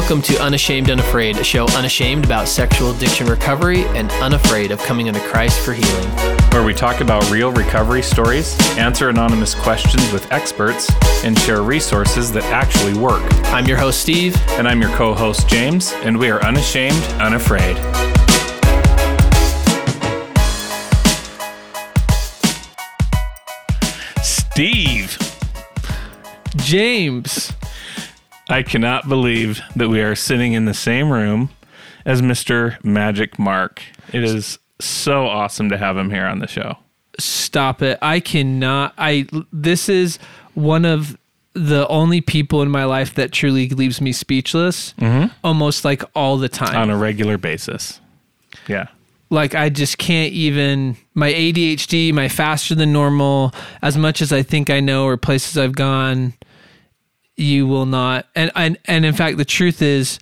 Welcome to Unashamed Unafraid, a show unashamed about sexual addiction recovery and unafraid of coming into Christ for healing. where we talk about real recovery stories, answer anonymous questions with experts, and share resources that actually work. I'm your host, Steve. And I'm your co host, James, and we are unashamed, unafraid. Steve, James. I cannot believe that we are sitting in the same room as Mr. Magic Mark. It is so awesome to have him here on the show. Stop it. I cannot. I. This is one of the only people in my life that truly leaves me speechless mm-hmm. almost like all the time. on a regular basis. Yeah. like I just can't even my ADHD, my faster than normal, as much as I think I know or places I've gone, you will not. And and and in fact, the truth is,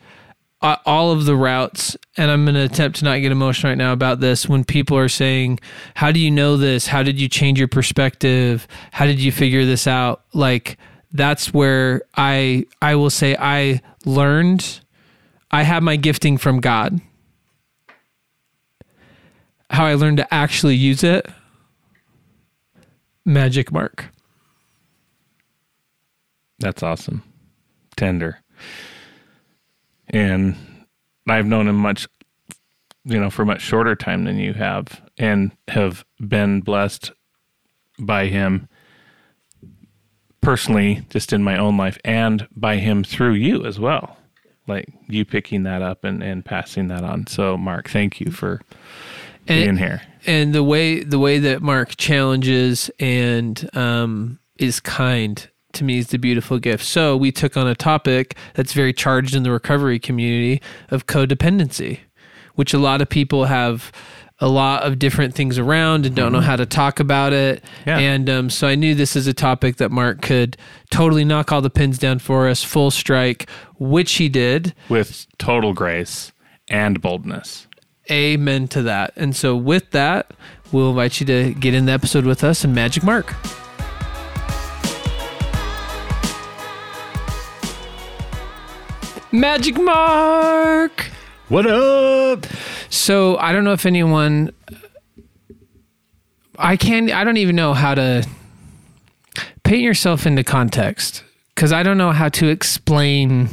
all of the routes, and I'm going to attempt to not get emotional right now about this. When people are saying, "How do you know this? How did you change your perspective? How did you figure this out?" Like that's where I I will say I learned. I have my gifting from God how I learned to actually use it. Magic mark. That's awesome. Tender. And I've known him much, you know, for much shorter time than you have, and have been blessed by him personally, just in my own life, and by him through you as well. Like you picking that up and, and passing that on. So, Mark, thank you for being here. and the way the way that Mark challenges and um, is kind to me is the beautiful gift. So we took on a topic that's very charged in the recovery community of codependency, which a lot of people have a lot of different things around and don't know how to talk about it. Yeah. And um, so I knew this is a topic that Mark could totally knock all the pins down for us, full strike, which he did. With total grace and boldness. Amen to that. And so with that, we'll invite you to get in the episode with us and Magic Mark. Magic Mark. What up? So I don't know if anyone I can't. I don't even know how to paint yourself into context cuz I don't know how to explain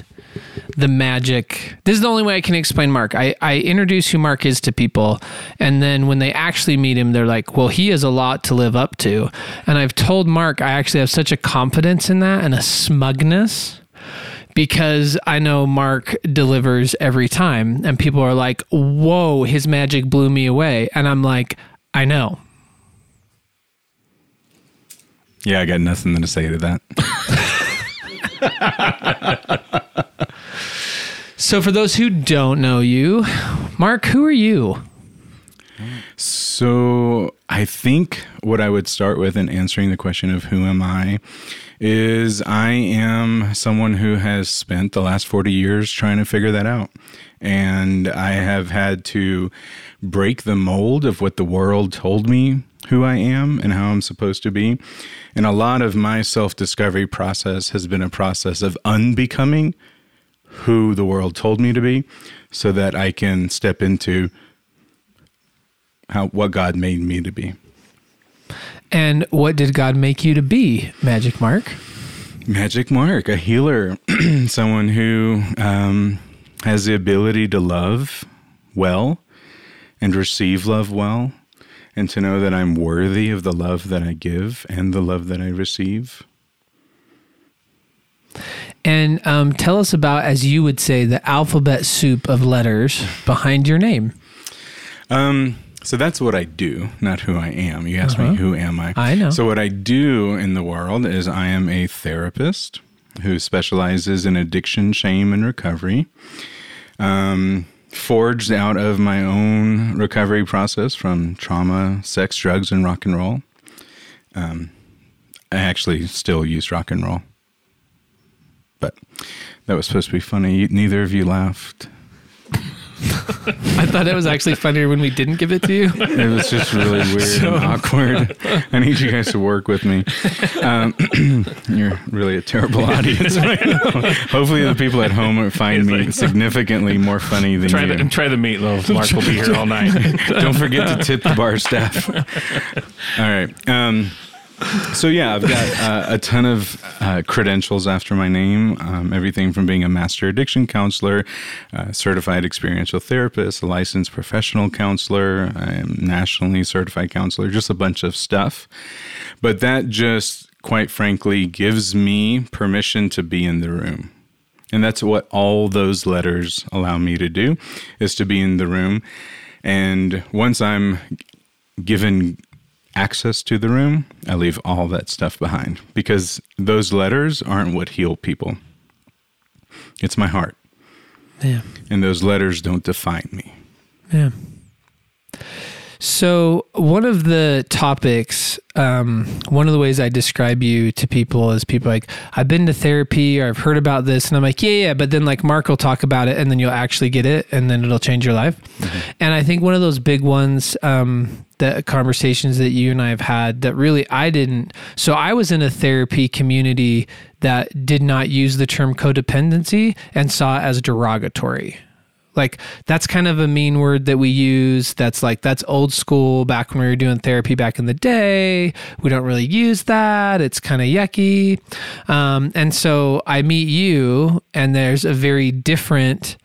the magic. This is the only way I can explain Mark. I, I introduce who Mark is to people, and then when they actually meet him, they're like, well, he has a lot to live up to. And I've told Mark I actually have such a confidence in that and a smugness because I know Mark delivers every time. And people are like, whoa, his magic blew me away. And I'm like, I know. Yeah, I got nothing to say to that. So, for those who don't know you, Mark, who are you? So, I think what I would start with in answering the question of who am I is I am someone who has spent the last 40 years trying to figure that out. And I have had to break the mold of what the world told me who I am and how I'm supposed to be. And a lot of my self discovery process has been a process of unbecoming who the world told me to be so that I can step into how what God made me to be. And what did God make you to be, Magic Mark? Magic Mark, a healer, someone who um, has the ability to love well and receive love well, and to know that I'm worthy of the love that I give and the love that I receive. And um, tell us about, as you would say, the alphabet soup of letters behind your name. Um, so that's what I do, not who I am. You asked me, who am I? I know. So, what I do in the world is I am a therapist who specializes in addiction, shame, and recovery. Um, forged out of my own recovery process from trauma, sex, drugs, and rock and roll. Um, I actually still use rock and roll. But that was supposed to be funny. Neither of you laughed. I thought it was actually funnier when we didn't give it to you. It was just really weird and awkward. I need you guys to work with me. Um, you're really a terrible audience right now. Hopefully, the people at home find me significantly more funny than Try you. the try the meatloaf. Mark will be here all night. Don't forget to tip the bar staff. All right. Um, so yeah, I've got uh, a ton of uh, credentials after my name. Um, everything from being a master addiction counselor, uh, certified experiential therapist, a licensed professional counselor, I am nationally certified counselor, just a bunch of stuff. But that just, quite frankly, gives me permission to be in the room. And that's what all those letters allow me to do is to be in the room. And once I'm given access to the room, I leave all that stuff behind because those letters aren't what heal people. It's my heart. Yeah. And those letters don't define me. Yeah. So, one of the topics, um, one of the ways I describe you to people is people like, I've been to therapy or I've heard about this. And I'm like, yeah, yeah. But then, like, Mark will talk about it and then you'll actually get it and then it'll change your life. And I think one of those big ones, um, that conversations that you and I have had that really I didn't. So, I was in a therapy community that did not use the term codependency and saw it as derogatory. Like that's kind of a mean word that we use. That's like that's old school back when we were doing therapy back in the day. We don't really use that. It's kind of yucky. Um, and so I meet you, and there's a very different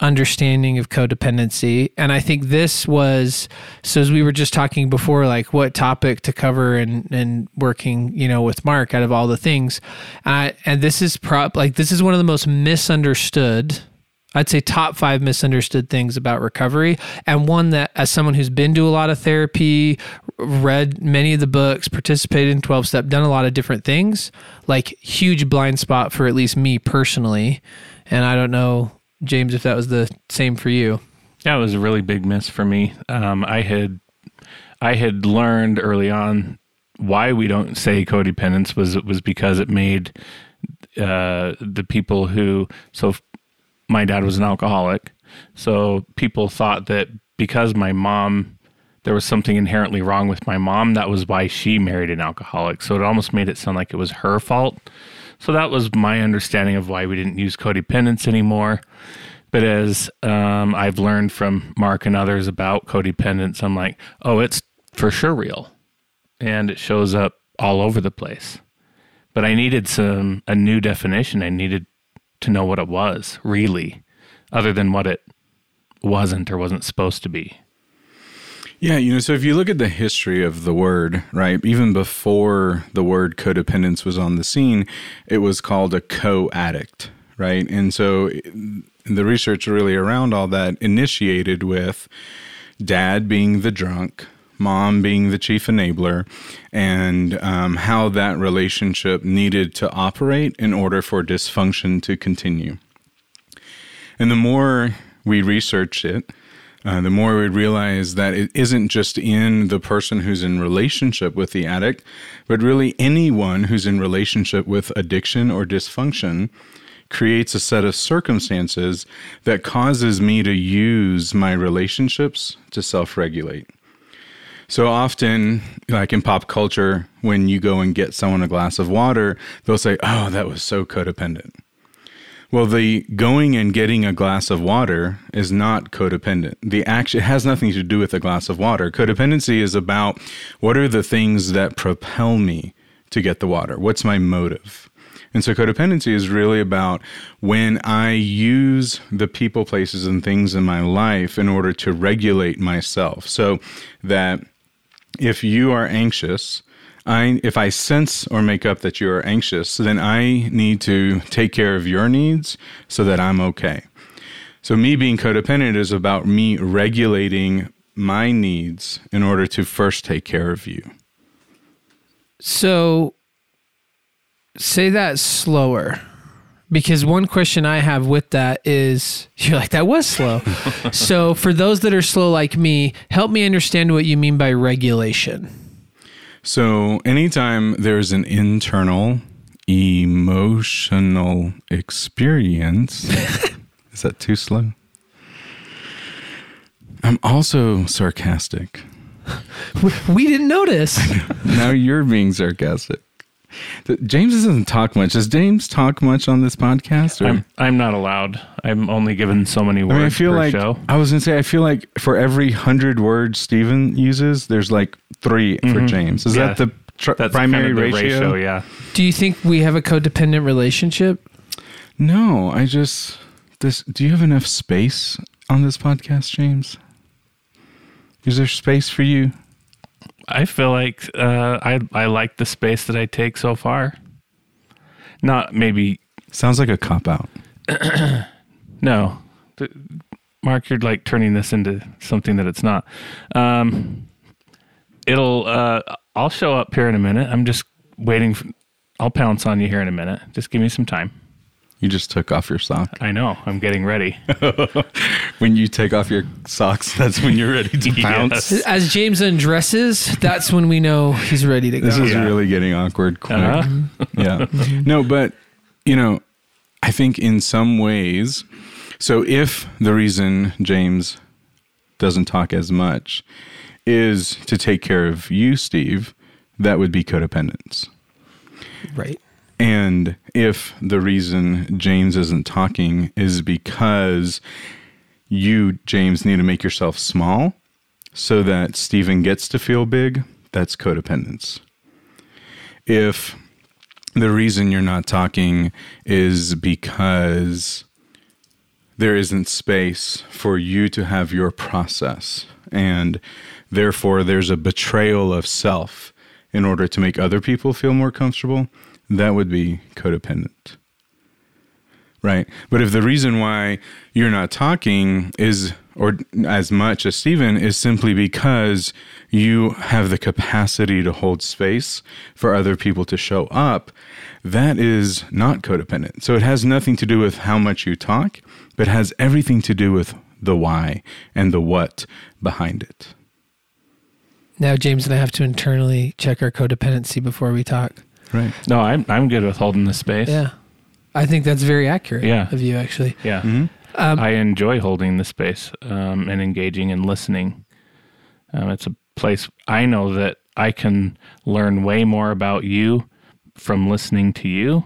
understanding of codependency. And I think this was so as we were just talking before, like what topic to cover and and working, you know, with Mark out of all the things. Uh, and this is prop like this is one of the most misunderstood I'd say top five misunderstood things about recovery, and one that, as someone who's been to a lot of therapy, read many of the books, participated in 12 step, done a lot of different things, like huge blind spot for at least me personally. And I don't know, James, if that was the same for you. It was a really big miss for me. Um, I had I had learned early on why we don't say codependence was was because it made uh, the people who so my dad was an alcoholic, so people thought that because my mom there was something inherently wrong with my mom, that was why she married an alcoholic. So it almost made it sound like it was her fault. So that was my understanding of why we didn't use codependence anymore. But as um, I've learned from Mark and others about codependence, I'm like, oh, it's for sure real, and it shows up all over the place. But I needed some a new definition. I needed to know what it was really, other than what it wasn't or wasn't supposed to be. Yeah, you know, so if you look at the history of the word, right, even before the word codependence was on the scene, it was called a co addict, right? And so the research really around all that initiated with dad being the drunk, mom being the chief enabler, and um, how that relationship needed to operate in order for dysfunction to continue. And the more we researched it, uh, the more we realize that it isn't just in the person who's in relationship with the addict, but really anyone who's in relationship with addiction or dysfunction creates a set of circumstances that causes me to use my relationships to self regulate. So often, like in pop culture, when you go and get someone a glass of water, they'll say, Oh, that was so codependent. Well, the going and getting a glass of water is not codependent. The action it has nothing to do with a glass of water. Codependency is about what are the things that propel me to get the water? What's my motive? And so codependency is really about when I use the people, places, and things in my life in order to regulate myself. So that if you are anxious, I if I sense or make up that you are anxious, then I need to take care of your needs so that I'm okay. So me being codependent is about me regulating my needs in order to first take care of you. So say that slower. Because one question I have with that is you're like, that was slow. so, for those that are slow like me, help me understand what you mean by regulation. So, anytime there's an internal emotional experience, is that too slow? I'm also sarcastic. We, didn't notice. now you're being sarcastic. Th- James doesn't talk much. Does James talk much on this podcast? Or? I'm I'm not allowed. I'm only given so many words I mean, I feel per like show. I was gonna say I feel like for every hundred words Steven uses, there's like 3 for James. Is Mm-hmm. Yeah. that the tr- That's primary kind of the ratio? Yeah. Do you think we have a codependent relationship? No, I just this. Do you have enough space on this podcast, James? Is there space for you? I feel like uh, I I like the space that I take so far. Not maybe Sounds like a cop out. no, Mark. You're like turning this into something that it's not. Um, it'll. Uh, I'll show up here in a minute. I'm just waiting. For, I'll pounce on you here in a minute. Just give me some time. You just took off your sock. I know. I'm getting ready. When you take off your socks, that's when you're ready to pounce. Yes. As James undresses, that's when we know he's ready to go. This is Yeah. really getting awkward quick. Uh-huh. yeah. No, but you know, I think in some ways, so if the reason James doesn't talk as much is to take care of you, Steve, that would be codependence. right. And if the reason James isn't talking is because you, James, need to make yourself small so that Stephen gets to feel big, that's codependence. If the reason you're not talking is because there isn't space for you to have your process, and therefore there's a betrayal of self in order to make other people feel more comfortable, that would be codependent. Right. But if the reason why you're not talking is, or as much as Stephen, is simply because you have the capacity to hold space for other people to show up, that is not codependent. So it has nothing to do with how much you talk, but has everything to do with the why and the what behind it. Now James and I have to internally check our codependency before we talk. Right. No, I'm I'm good with holding the space. Yeah. I think that's very accurate Yeah. of you actually. Yeah. Mm-hmm. Um, I enjoy holding the space um, and engaging and listening. Um, it's a place I know that I can learn way more about you from listening to you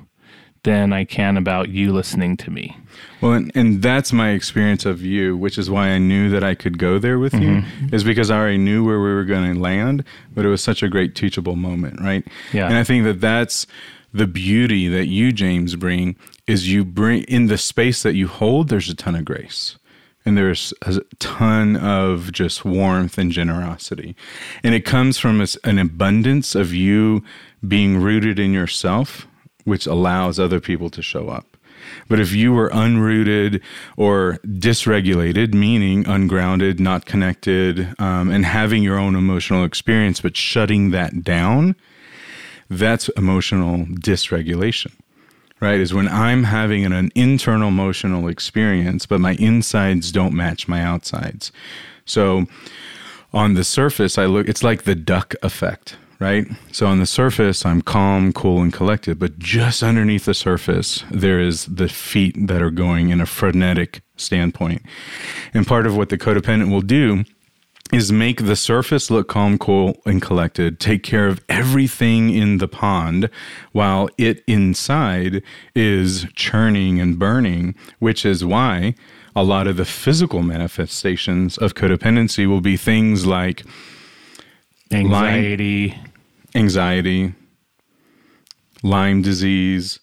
than I can about you listening to me. Well, and, and that's my experience of you, which is why I knew that I could go there with you, mm-hmm. is because I already knew where we were going to land, but it was such a great teachable moment, right? Yeah. And I think that that's the beauty that you, James, bring is you bring in the space that you hold, there's a ton of grace. And there's a ton of just warmth and generosity. And it comes from an abundance of you being rooted in yourself, which allows other people to show up. But if you were unrooted or dysregulated, meaning ungrounded, not connected, um, and having your own emotional experience, but shutting that down, that's emotional dysregulation, right? Is when I'm having an, an internal emotional experience, but my insides don't match my outsides. So on the surface, I look, it's like the duck effect, right? So on the surface, I'm calm, cool, and collected, but just underneath the surface, there is the feet that are going in a frenetic standpoint. And part of what the codependent will do is make the surface look calm, cool, and collected, take care of everything in the pond while it inside is churning and burning, which is why a lot of the physical manifestations of codependency will be things like Anxiety. anxiety, Lyme disease,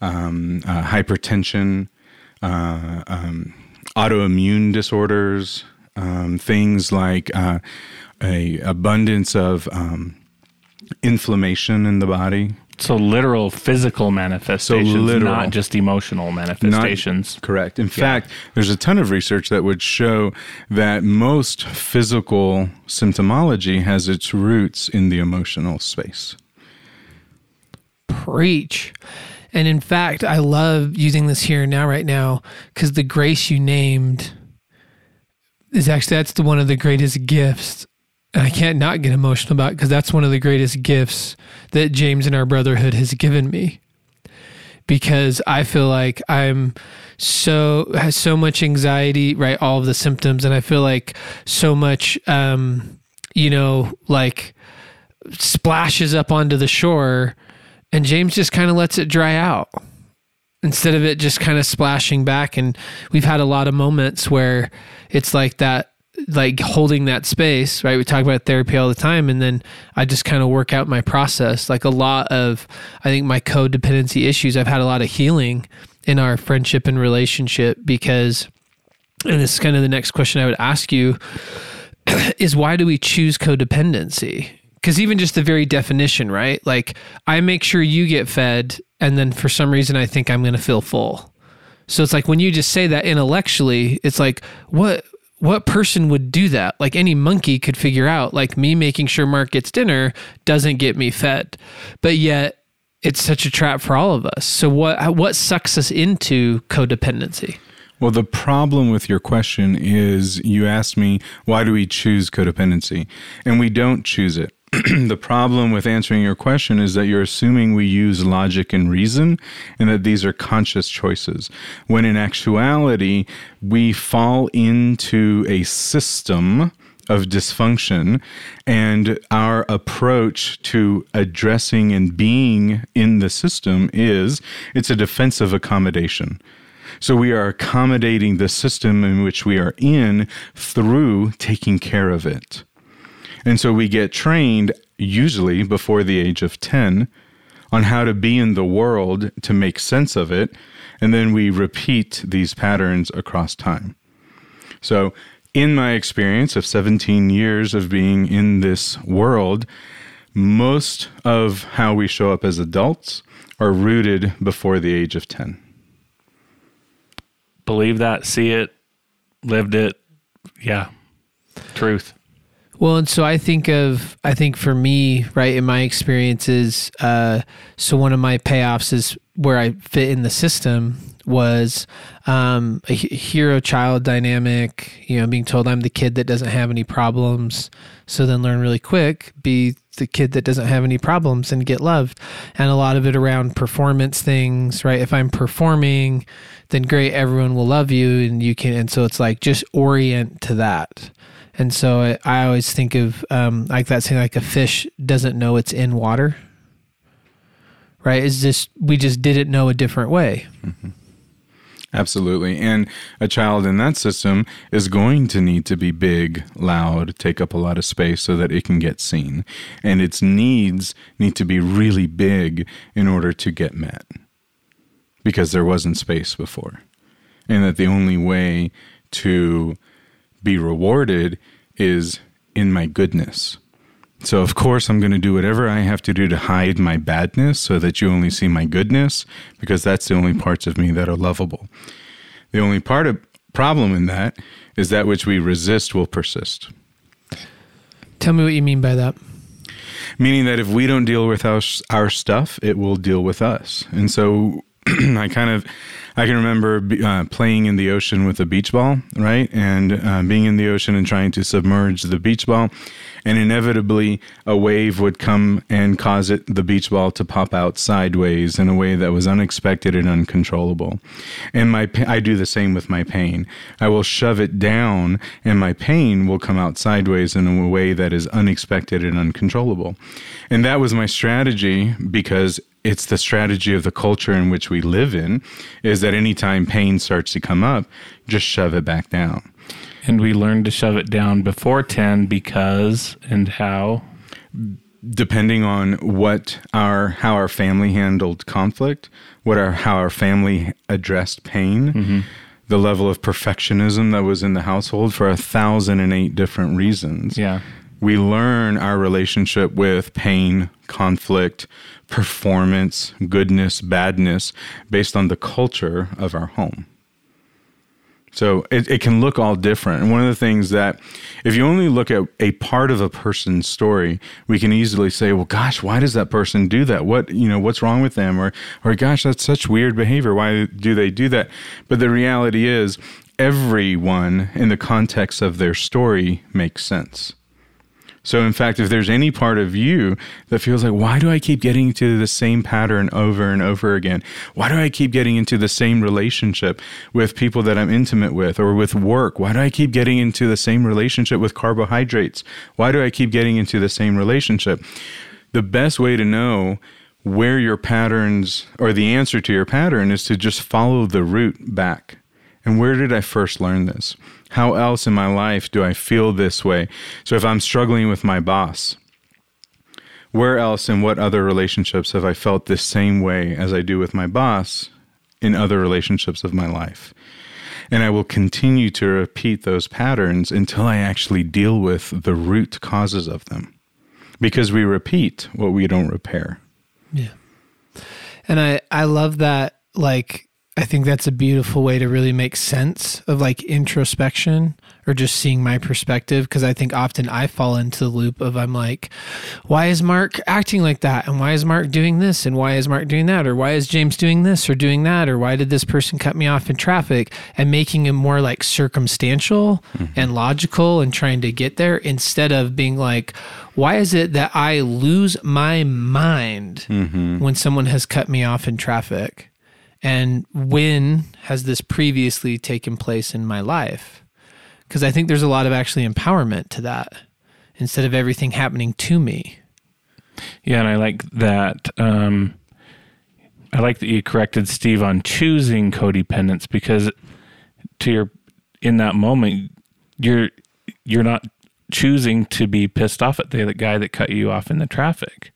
um, uh, hypertension, uh, um, autoimmune disorders, um, things like uh, a abundance of um, inflammation in the body. So literal physical manifestations, literal. not just emotional manifestations. Correct. In fact, there's a ton of research that would show that most physical symptomology has its roots in the emotional space. Preach. And in fact, I love using this here and now, right now, because the grace you named is actually that's the one of the greatest gifts. And I can't not get emotional about because that's one of the greatest gifts that James and our brotherhood has given me. because I feel like I'm so has so much anxiety, right? All of the symptoms, and I feel like so much, um, you know, like splashes up onto the shore, and James just kind of lets it dry out instead of it just kind of splashing back. And we've had a lot of moments where it's like that like holding that space, right? We talk about therapy all the time. And then I just kind of work out my process. Like a lot of, I think my codependency issues, I've had a lot of healing in our friendship and relationship because, and this is kind of the next question I would ask you is why do we choose codependency? Because even just the very definition, right? Like I make sure you get fed, and then for some reason I think I'm going to feel full. So it's like when you just say that intellectually, it's like what what person would do that? Like any monkey could figure out, like me making sure Mark gets dinner doesn't get me fed. But yet it's such a trap for all of us. So what what sucks us into codependency? Well, the problem with your question is you asked me, why do we choose codependency? And we don't choose it. the problem with answering your question is that you're assuming we use logic and reason and that these are conscious choices. When in actuality, we fall into a system of dysfunction and our approach to addressing and being in the system is it's a defensive accommodation. So we are accommodating the system in which we are in through taking care of it. And so we get trained, usually before the age of 10, on how to be in the world to make sense of it. And then we repeat these patterns across time. So, in my experience of 17 years of being in this world, most of how we show up as adults are rooted before the age of 10. Believe that, see it, lived it. Yeah. Truth. Well, and so I think of, I think for me, right, in my experiences, uh, so one of my payoffs is where I fit in the system was um, a hero child dynamic, you know, being told I'm the kid that doesn't have any problems. So then learn really quick, be the kid that doesn't have any problems and get loved. And a lot of it around performance things, right? If I'm performing, then great, everyone will love you and you can. And so it's like just orient to that. And so I, always think of um, like that saying, like a fish doesn't know it's in water, right? Is just we just didn't know a different way. Mm-hmm. Absolutely. And a child in that system is going to need to be big, loud, take up a lot of space so that it can get seen. And its needs need to be really big in order to get met because there wasn't space before. And that the only way to be rewarded is in my goodness. So, of course, I'm going to do whatever I have to do to hide my badness so that you only see my goodness, because that's the only parts of me that are lovable. The only part of problem in that is that which we resist will persist. Tell me what you mean by that. Meaning that if we don't deal with our, our stuff, it will deal with us. And so I kind of I can remember uh, playing in the ocean with a beach ball, right? And uh, being in the ocean and trying to submerge the beach ball. And inevitably, a wave would come and cause it, the beach ball to pop out sideways in a way that was unexpected and uncontrollable. And my, I do the same with my pain. I will shove it down, and my pain will come out sideways in a way that is unexpected and uncontrollable. And that was my strategy because it's the strategy of the culture in which we live in is that anytime pain starts to come up, just shove it back down. And we learn to shove it down before 10 because and how depending on what our how our family handled conflict, what our how our family addressed pain, mm-hmm. the level of perfectionism that was in the household for a thousand and eight different reasons. Yeah. We learn our relationship with pain, conflict, performance, goodness, badness based on the culture of our home. So it, it can look all different. And one of the things that, if you only look at a part of a person's story, we can easily say, well, gosh, why does that person do that? What, you know, what's wrong with them? Or, or gosh, that's such weird behavior. Why do they do that? But the reality is, everyone in the context of their story makes sense. So, in fact, if there's any part of you that feels like, why do I keep getting into the same pattern over and over again? Why do I keep getting into the same relationship with people that I'm intimate with or with work? Why do I keep getting into the same relationship with carbohydrates? Why do I keep getting into the same relationship? The best way to know where your patterns or the answer to your pattern is to just follow the root back. And where did I first learn this? How else in my life do I feel this way? So if I'm struggling with my boss, where else in what other relationships have I felt this same way as I do with my boss in other relationships of my life? And I will continue to repeat those patterns until I actually deal with the root causes of them. Because we repeat what we don't repair. Yeah. And I I love that like I think that's a beautiful way to really make sense of like introspection or just seeing my perspective. Cause I think often I fall into the loop of I'm like, why is Mark acting like that? And why is Mark doing this? And why is Mark doing that? Or why is James doing this or doing that? Or why did this person cut me off in traffic? And making it more like circumstantial mm-hmm. and logical and trying to get there instead of being like, why is it that I lose my mind mm-hmm. when someone has cut me off in traffic? And when has this previously taken place in my life? Because I think there's a lot of actually empowerment to that instead of everything happening to me. Yeah, and I like that. Um, I like that you corrected Steve on choosing codependence because to your in that moment you're you're not choosing to be pissed off at the, the guy that cut you off in the traffic.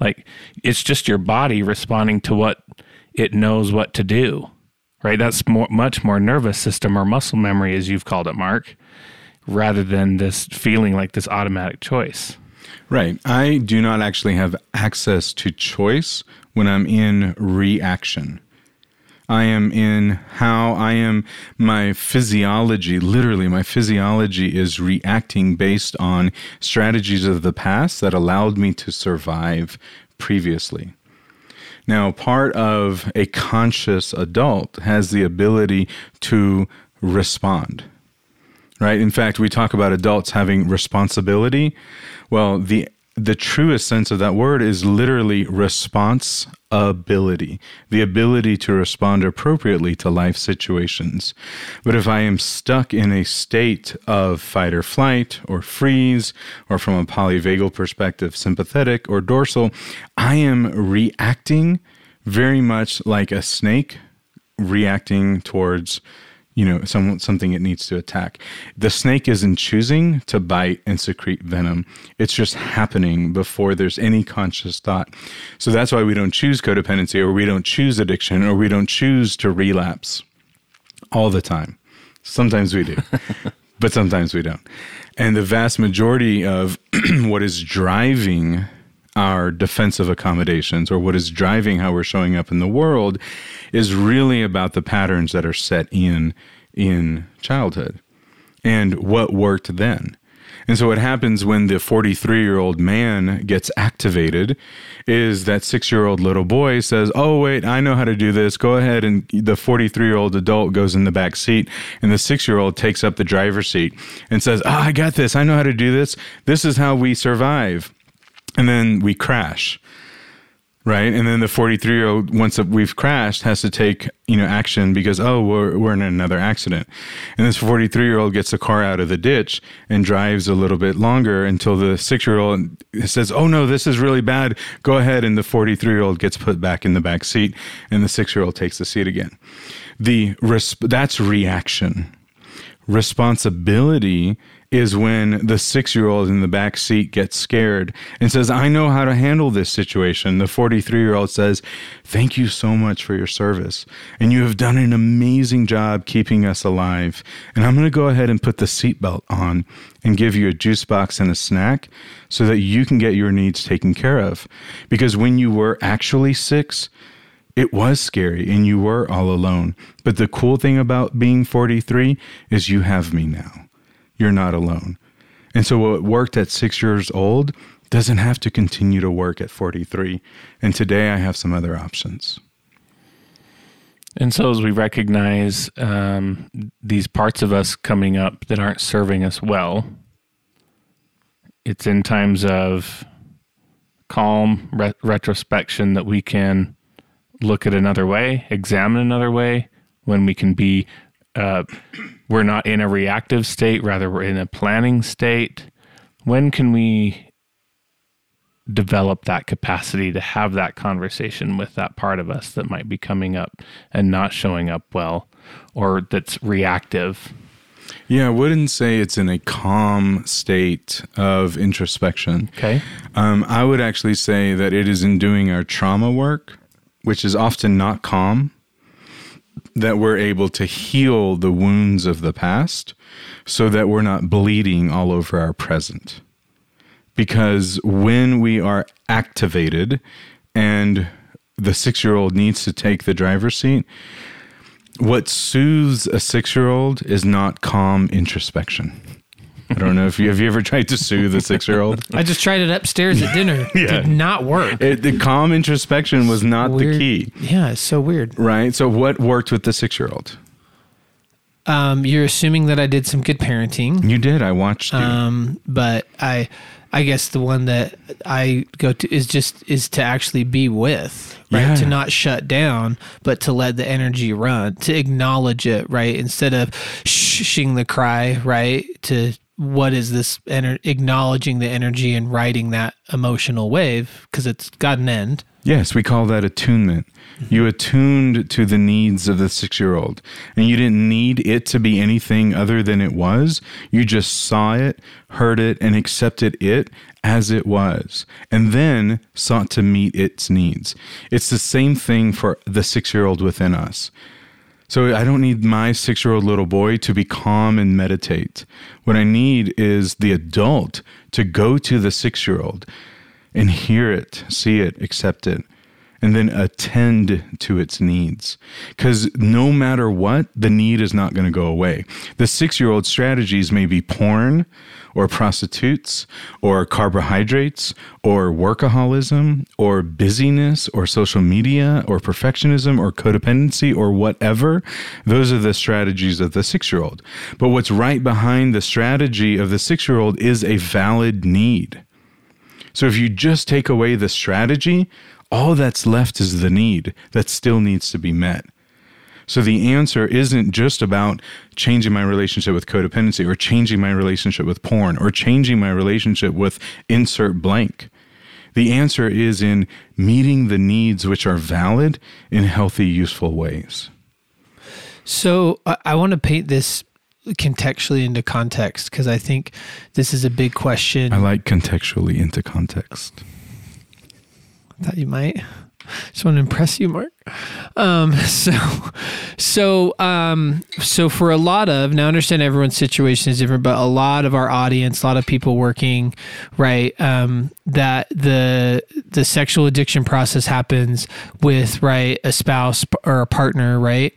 Like it's just your body responding to what it knows what to do, right? That's more, much more nervous system or muscle memory, as you've called it, Mark, rather than this feeling like this automatic choice. Right. I do not actually have access to choice when I'm in reaction. I am in how I am, my physiology, literally, my physiology is reacting based on strategies of the past that allowed me to survive previously. Now, part of a conscious adult has the ability to respond, right? In fact, we talk about adults having responsibility. Well, the the truest sense of that word is literally response ability, the ability to respond appropriately to life situations. But if I am stuck in a state of fight or flight or freeze, or from a polyvagal perspective, sympathetic or dorsal, I am reacting very much like a snake reacting towards you know some, something it needs to attack. The snake isn't choosing to bite and secrete venom. It's just happening before there's any conscious thought. So that's why we don't choose codependency or we don't choose addiction or we don't choose to relapse all the time. Sometimes we do but sometimes we don't. And the vast majority of what is driving our defensive accommodations or what is driving how we're showing up in the world is really about the patterns that are set in in childhood and what worked then. And so, what happens when the 43 year old man gets activated is that six year old little boy says, Oh, wait, I know how to do this. Go ahead. And the 43 year old adult goes in the back seat, and the six year old takes up the driver's seat and says, Oh, I got this. I know how to do this. This is how we survive and then we crash right? And then the 43 year old once we've crashed has to take you know action because oh we're, we're in another accident. And this 43 year old gets the car out of the ditch and drives a little bit longer until the six year old says oh no this is really bad. Go ahead. And the 43 year old gets put back in the back seat and the six year old takes the seat again. The resp- that's reaction. Responsibility is when the six year old in the back seat gets scared and says, I know how to handle this situation. The 43 year old says, Thank you so much for your service. And you have done an amazing job keeping us alive. And I'm going to go ahead and put the seatbelt on and give you a juice box and a snack so that you can get your needs taken care of. Because when you were actually six, it was scary and you were all alone. But the cool thing about being 43 is you have me now you're not alone. And so what worked at six years old doesn't have to continue to work at 43. And today I have some other options. And so, as we recognize um, these parts of us coming up that aren't serving us well, it's in times of calm re- retrospection that we can look at another way, examine another way, when we can be, uh, we're not in a reactive state, rather, we're in a planning state. When can we develop that capacity to have that conversation with that part of us that might be coming up and not showing up well or that's reactive? Yeah, I wouldn't say it's in a calm state of introspection. Okay. Um, I would actually say that it is in doing our trauma work, which is often not calm, that we're able to heal the wounds of the past so that we're not bleeding all over our present. Because when we are activated and the six year old needs to take the driver's seat, what soothes a six year old is not calm introspection. I don't know if you have you ever tried to soothe a six year old. I just tried it upstairs at dinner. Yeah. Did not work. The calm introspection was not Weird. the key, Yeah, it's so weird. right? So what worked with the six year old? Um, you're assuming that I did some good parenting. You did. I watched you. Um, but I, I guess the one that I go to is just is to actually be with, right? Yeah. To not shut down, but to let the energy run, to acknowledge it, right? Instead of shushing the cry, right? To what is this ener- acknowledging the energy and riding that emotional wave because it's got an end. Yes, we call that attunement. Mm-hmm. You attuned to the needs of the six year old, and you didn't need it to be anything other than it was. You just saw it, heard it, and accepted it as it was, and then sought to meet its needs. It's the same thing for the six year old within us. So I don't need my six year old little boy to be calm and meditate. What I need is the adult to go to the six year old and hear it, see it, accept it, and then attend to its needs. Because no matter what, the need is not going to go away. The six year old strategies may be porn or prostitutes or carbohydrates or workaholism or busyness or social media or perfectionism or codependency or whatever. Those are the strategies of the six year old. But what's right behind the strategy of the six year old is a valid need. So if you just take away the strategy, all that's left is the need that still needs to be met. So the answer isn't just about changing my relationship with codependency or changing my relationship with porn or changing my relationship with insert blank. The answer is in meeting the needs which are valid in healthy, useful ways. So I, I want to paint this contextually into context because I think this is a big question. I like contextually into context. I thought you might. Just want to impress you, Mark. Um, so, so, um, so for a lot of now, I understand everyone's situation is different, but a lot of our audience, a lot of people working, right, um, that the the sexual addiction process happens with right a spouse or a partner, right,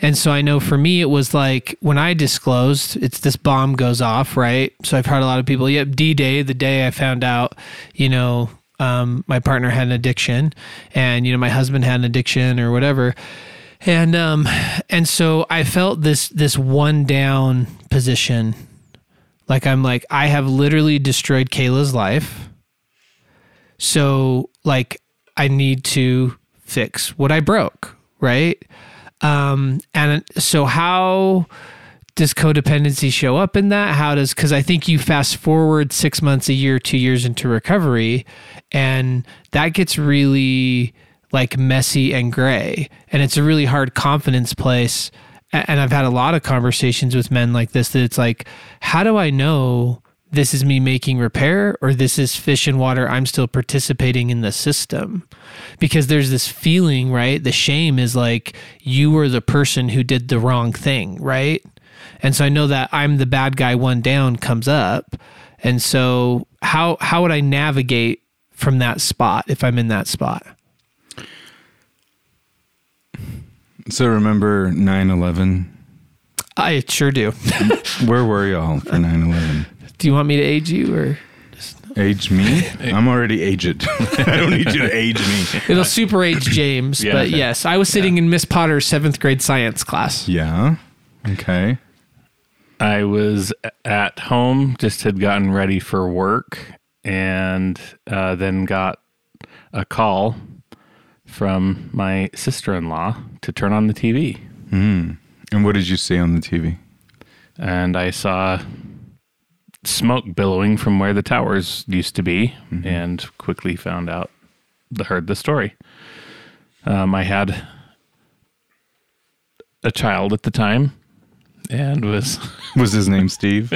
and so I know for me it was like when I disclosed, it's this bomb goes off, right. So I've heard a lot of people, yep, D Day, the day I found out, you know, um, my partner had an addiction and you know my husband had an addiction or whatever. And um and so i felt this this one down position. Like i'm like i have literally destroyed kayla's life. So like i need to fix what i broke right? Um and so how does codependency show up in that? How does because I think you fast forward six months, a year, two years into recovery, and that gets really like messy and gray, and it's a really hard confidence place. And I've had a lot of conversations with men like this that it's like, how do I know this is me making repair or this is fish in water? I'm still participating in the system because there's this feeling, right? The shame is like you were the person who did the wrong thing, right? And so I know that I'm the bad guy one down comes up. And so how how would I navigate from that spot if I'm in that spot? So remember 9 11? I sure do. Where were y'all for 9 11? do you want me to age you or Age me? I'm already aged. I don't need you to age me. it'll super age James? Yeah. But yes, I was sitting in Miss Potter's seventh grade science class. Yeah. Okay. I was at home, just had gotten ready for work, and uh, then got a call from my sister in law to turn on the TV. And what did you see on the TV? And I saw smoke billowing from where the towers used to be, and quickly found out, the, heard the story. Um, I had a child at the time, and was Was his name Steve?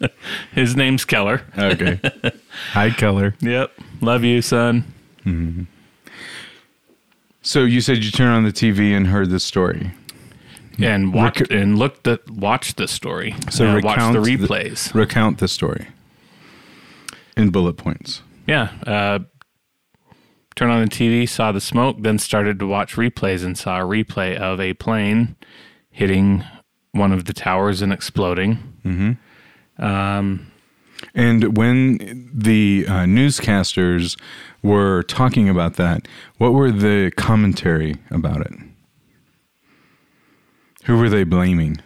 his name's Keller. Okay. Hi, Keller. Yep, love you, son. So you said you turned on the TV and heard the story. and watched Rec- and looked at watched the story. So uh, watched recount the replays. recount the story in bullet points. yeah, uh, turned on the TV, saw the smoke, then started to watch replays and saw a replay of a plane hitting one of the towers and exploding. And when the uh, newscasters were talking about that, what were the commentary about it? Who were they blaming?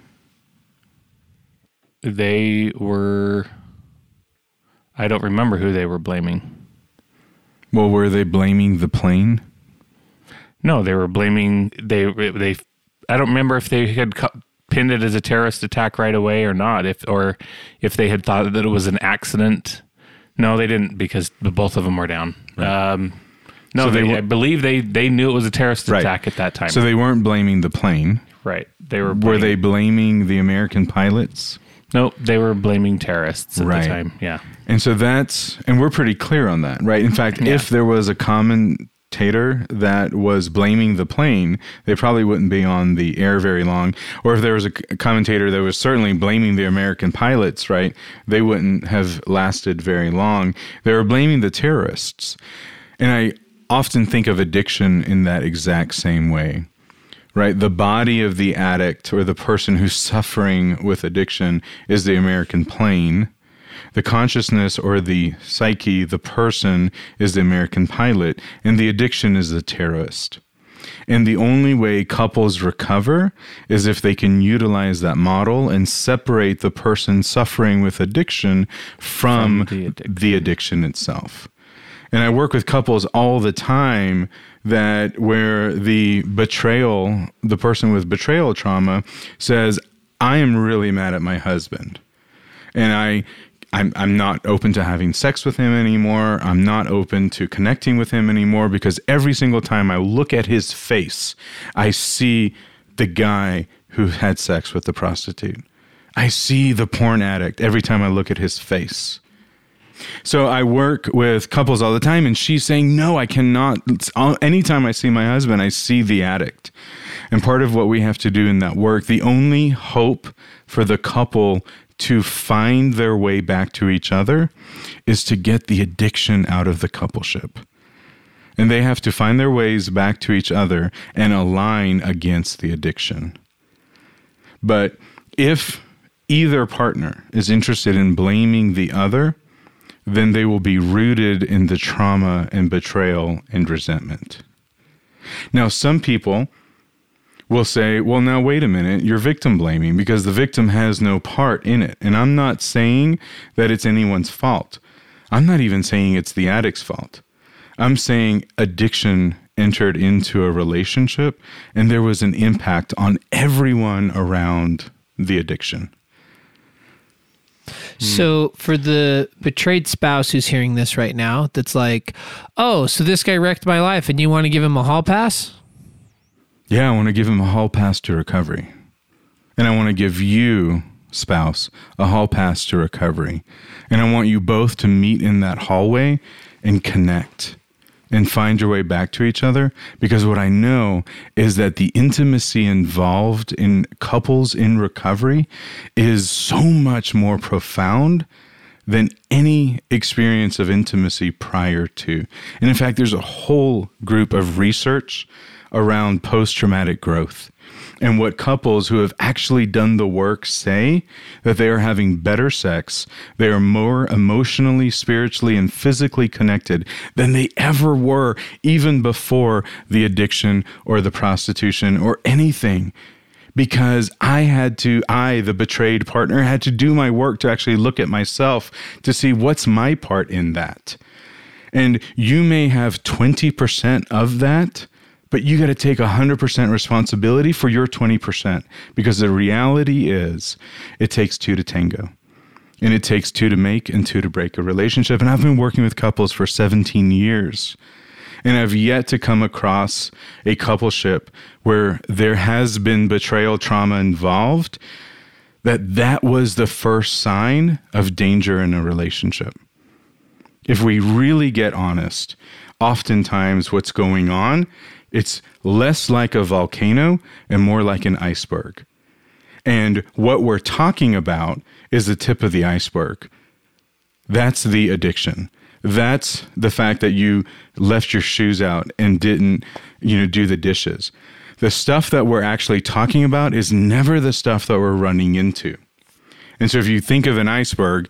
They were. I don't remember who they were blaming. Well, were they blaming the plane? No, they were blaming they they. I don't remember if they had co- pinned it as a terrorist attack right away or not. If or if they had thought that it was an accident. No, they didn't because both of them were down. Um, no, So they they, I believe they they knew it was a terrorist Right. attack at that time. So they weren't blaming the plane. right, they were. Were they blaming- blaming the American pilots? No, they were blaming terrorists at Right. the time. Yeah. And so that's, and we're pretty clear on that, right? In fact, Yeah. if there was a commentator that was blaming the plane, they probably wouldn't be on the air very long. Or if there was a commentator that was certainly blaming the American pilots, right? They wouldn't have lasted very long. They were blaming the terrorists. And I often think of addiction in that exact same way right? The body of the addict or the person who's suffering with addiction is the American plane. The consciousness or the psyche, the person, is the American pilot, and the addiction is the terrorist. And the only way couples recover is if they can utilize that model and separate the person suffering with addiction from, From the addiction. the addiction itself. And I work with couples all the time that where the betrayal, the person with betrayal trauma says, I am really mad at my husband. And I I'm I'm not open to having sex with him anymore. I'm not open to connecting with him anymore because every single time I look at his face, I see the guy who had sex with the prostitute. I see the porn addict every time I look at his face. So I work with couples all the time, and she's saying, No, I cannot. All- Anytime I see my husband, I see the addict. And part of what we have to do in that work, the only hope for the couple to find their way back to each other is to get the addiction out of the coupleship. And they have to find their ways back to each other and align against the addiction. But if either partner is interested in blaming the other, then they will be rooted in the trauma and betrayal and resentment. Now, some people will say, well, now wait a minute, you're victim blaming because the victim has no part in it. And I'm not saying that it's anyone's fault. I'm not even saying it's the addict's fault. I'm saying addiction entered into a relationship and there was an impact on everyone around the addiction. So for the betrayed spouse who's hearing this right now, that's like, oh, so this guy wrecked my life, and you want to give him a hall pass? Yeah, I want to give him a hall pass to recovery. And I want to give you, spouse, a hall pass to recovery. And I want you both to meet in that hallway and connect and find your way back to each other. Because what I know is that the intimacy involved in couples in recovery is so much more profound than any experience of intimacy prior to. And in fact, there's a whole group of research around post traumatic growth. And what couples who have actually done the work say that they are having better sex, they are more emotionally, spiritually, and physically connected than they ever were, even before the addiction or the prostitution or anything because I had to, I, the betrayed partner, had to do my work to actually look at myself to see what's my part in that. And you may have 20% of that, but you got to take 100% responsibility for your 20% because the reality is it takes two to tango. And it takes two to make and two to break a relationship. And I've been working with couples for 17 years. And I've yet to come across a coupleship where there has been betrayal trauma involved that that was the first sign of danger in a relationship. If we really get honest, oftentimes what's going on, it's less like a volcano and more like an iceberg. And what we're talking about is the tip of the iceberg. That's the addiction. That's the fact that you left your shoes out and didn't, you know, do the dishes. The stuff that we're actually talking about is never the stuff that we're running into. And so if you think of an iceberg,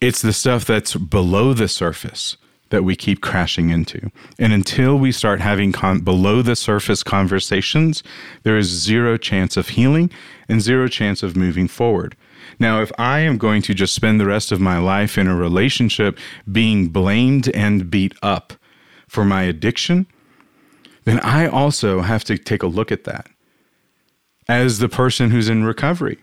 it's the stuff that's below the surface that we keep crashing into. And until we start having con- below the surface conversations, there is zero chance of healing and zero chance of moving forward. Now, if I am going to just spend the rest of my life in a relationship being blamed and beat up for my addiction, then I also have to take a look at that as the person who's in recovery.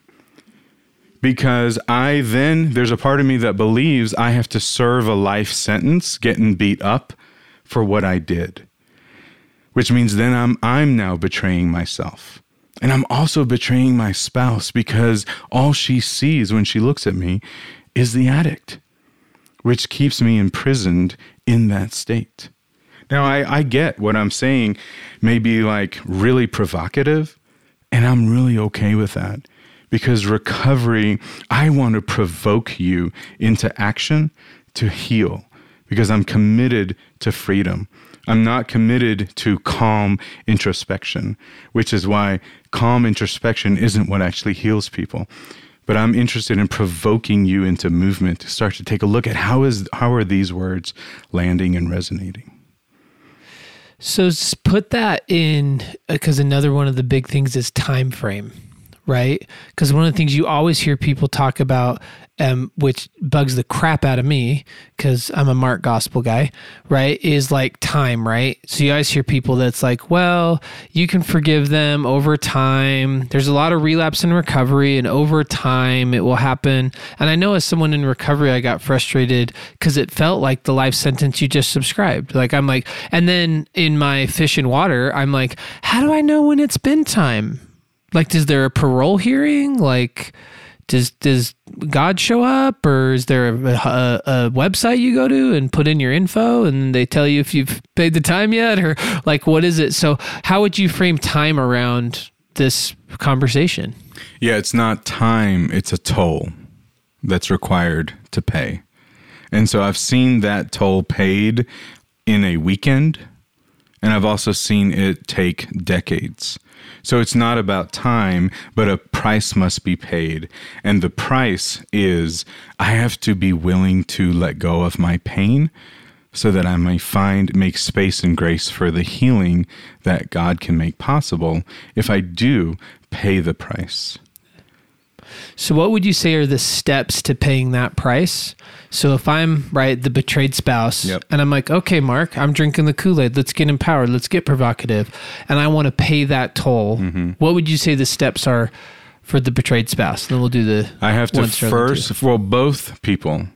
Because I then, there's a part of me that believes I have to serve a life sentence getting beat up for what I did. Which means then I'm, I'm now betraying myself. And I'm also betraying my spouse because all she sees when she looks at me is the addict, which keeps me imprisoned in that state. Now, I, I get what I'm saying may be like really provocative, and I'm really okay with that because recovery, I want to provoke you into action to heal because I'm committed to freedom. I'm not committed to calm introspection, which is why calm introspection isn't what actually heals people. But I'm interested in provoking you into movement to start to take a look at how is how are these words landing and resonating. So put that in uh, because another one of the big things is time frame right? Because one of the things you always hear people talk about, um, which bugs the crap out of me because I'm a Mark Gospel guy, right? Is like time, right? So you always hear people that's like, well, you can forgive them over time. There's a lot of relapse and recovery, and over time it will happen. And I know as someone in recovery, I got frustrated because it felt like the life sentence you just subscribed. Like, I'm like, and then in my fish and water, I'm like, how do I know when it's been time? Like is there a parole hearing like does does God show up, or is there a, a, a, website you go to and put in your info, and they tell you if you've paid the time yet, or like what is it? So, how would you frame time around this conversation? Yeah, it's not time; it's a toll that's required to pay, and so I've seen that toll paid in a weekend, and I've also seen it take decades. So it's not about time, but a price must be paid. And the price is I have to be willing to let go of my pain so that I may find, make space and grace for the healing that God can make possible if I do pay the price. So, what would you say are the steps to paying that price? So, if I'm right, the betrayed spouse, yep. and I'm like, okay, Mark, I'm drinking the Kool Aid. Let's get empowered. Let's get provocative, and I want to pay that toll. Mm-hmm. What would you say the steps are for the betrayed spouse? Then we'll do the. I have to first. Well, both people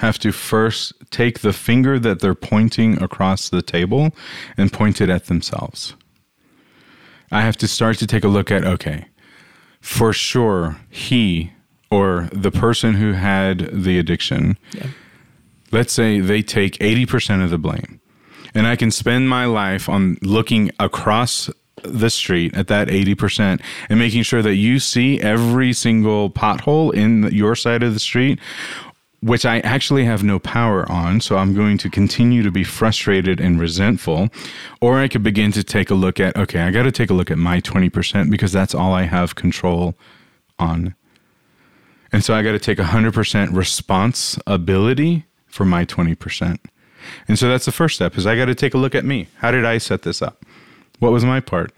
have to first take the finger that they're pointing across the table and point it at themselves. I have to start to take a look at okay for sure he or the person who had the addiction, yeah. let's say they take 80% of the blame. And I can spend my life on looking across the street at that 80% and making sure that you see every single pothole in your side of the street which I actually have no power on. So I'm going to continue to be frustrated and resentful. Or I could begin to take a look at, okay, I got to take a look at my 20% because that's all I have control on. And so I got to take 100% responsibility for my 20%. And so that's the first step is I got to take a look at me. How did I set this up? What was my part?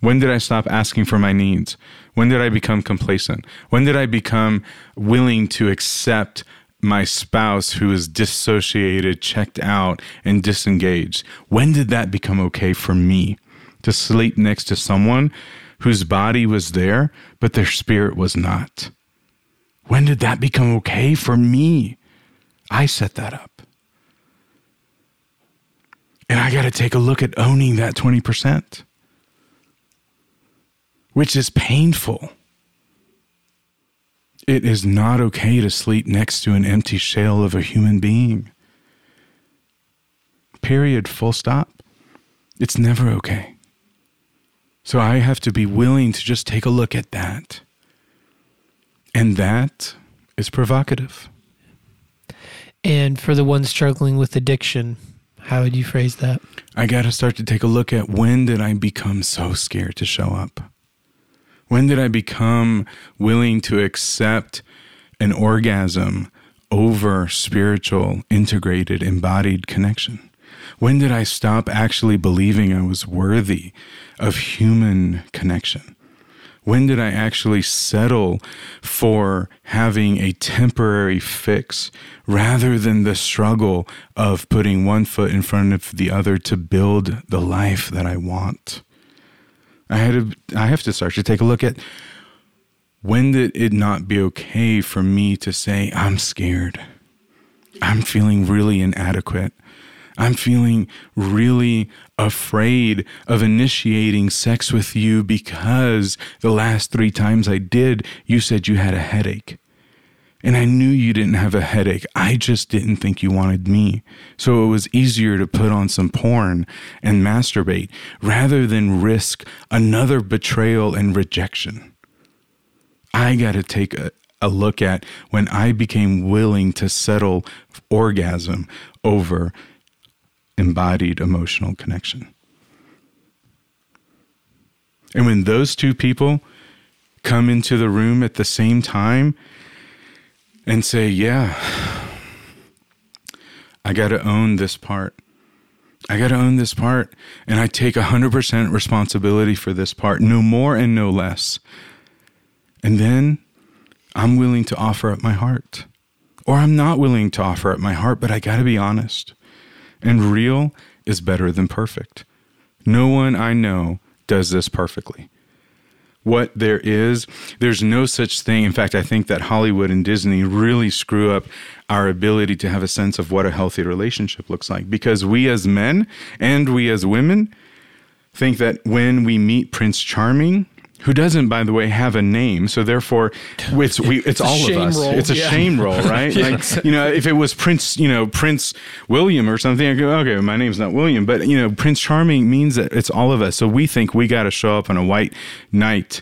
When did I stop asking for my needs? When did I become complacent? When did I become willing to accept my spouse who is dissociated, checked out, and disengaged? When did that become okay for me to sleep next to someone whose body was there, but their spirit was not? When did that become okay for me? I set that up. And I got to take a look at owning that 20%, which is painful. It is not okay to sleep next to an empty shell of a human being. Period. Full stop. It's never okay. So I have to be willing to just take a look at that. And that is provocative. And for the ones struggling with addiction, how would you phrase that? I got to start to take a look at when did I become so scared to show up? When did I become willing to accept an orgasm over spiritual, integrated, embodied connection? When did I stop actually believing I was worthy of human connection? When did I actually settle for having a temporary fix rather than the struggle of putting one foot in front of the other to build the life that I want? I had to, I have to start to take a look at when did it not be okay for me to say, I'm scared? I'm feeling really inadequate. I'm feeling really afraid of initiating sex with you because the last three times I did, you said you had a headache. And I knew you didn't have a headache. I just didn't think you wanted me. So it was easier to put on some porn and masturbate rather than risk another betrayal and rejection. I got to take a, a look at when I became willing to settle orgasm over embodied emotional connection. And when those two people come into the room at the same time and say, Yeah, I got to own this part. I got to own this part. And I take 100% responsibility for this part, no more and no less. And then I'm willing to offer up my heart. Or I'm not willing to offer up my heart, but I got to be honest. And real is better than perfect. No one I know does this perfectly. What there is, there's no such thing. In fact, I think that Hollywood and Disney really screw up our ability to have a sense of what a healthy relationship looks like because we as men and we as women think that when we meet Prince Charming, who doesn't, by the way, have a name. So therefore, it's we, it's, It's all of us. roll. It's a Yeah. shame roll, right? Like you know, if it was Prince, you know, Prince William or something, I go, okay, my name's not William, but you know, Prince Charming means that it's all of us. So we think we got to show up on a white knight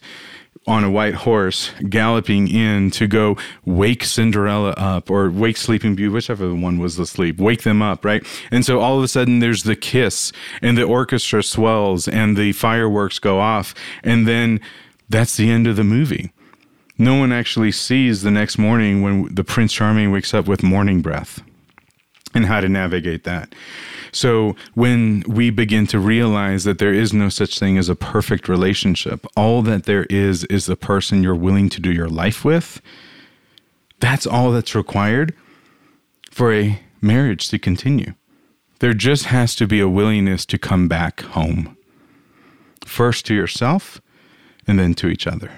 on a white horse galloping in to go wake Cinderella up or wake Sleeping Beauty, whichever one was asleep, wake them up, right? And so all of a sudden there's the kiss and the orchestra swells and the fireworks go off. And then that's the end of the movie. No one actually sees the next morning when the Prince Charming wakes up with morning breath and how to navigate that. So when we begin to realize that there is no such thing as a perfect relationship, all that there is is the person you're willing to do your life with. That's all that's required for a marriage to continue. There just has to be a willingness to come back home. First to yourself and then to each other.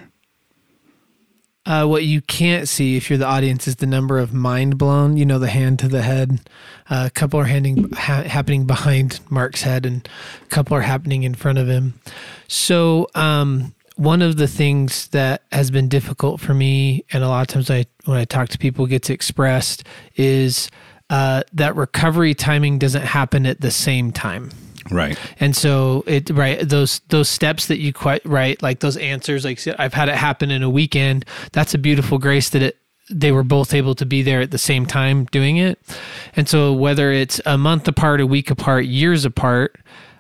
Uh, what you can't see if you're the audience is the number of mind blown. You know, the hand to the head. Uh, a couple are handing, ha- happening behind Mark's head, and a couple are happening in front of him. So, um, one of the things that has been difficult for me, and a lot of times I, when I talk to people, gets expressed, is uh, that recovery timing doesn't happen at the same time. Right. And so it right those those steps that you quite right like those answers like I've had it happen in a weekend. That's a beautiful grace that it they were both able to be there at the same time doing it. And so whether it's a month apart, a week apart, years apart,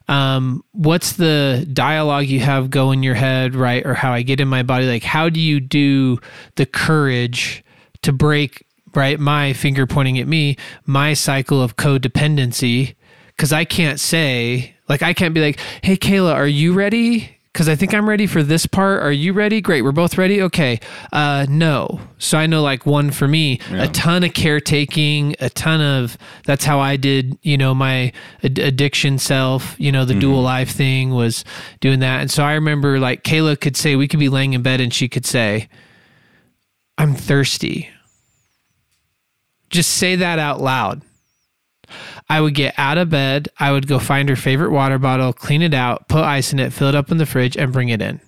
um, what's the dialogue you have go in your head, right? Or how I get in my body? Like, how do you do the courage to break, right? My finger pointing at me, my cycle of codependency. Cause I can't say, like, I can't be like, hey, Kayla, are you ready? because I think I'm ready for this part. Are you ready? Great. We're both ready. Okay. Uh, no. So I know like one for me, a ton of caretaking, a ton of, that's how I did, you know, my ad- addiction self, you know, the dual life thing was doing that. And so I remember like Kayla could say, we could be laying in bed and she could say, I'm thirsty. Just say that out loud. I would get out of bed. I would go find her favorite water bottle, clean it out, put ice in it, fill it up in the fridge, and bring it in.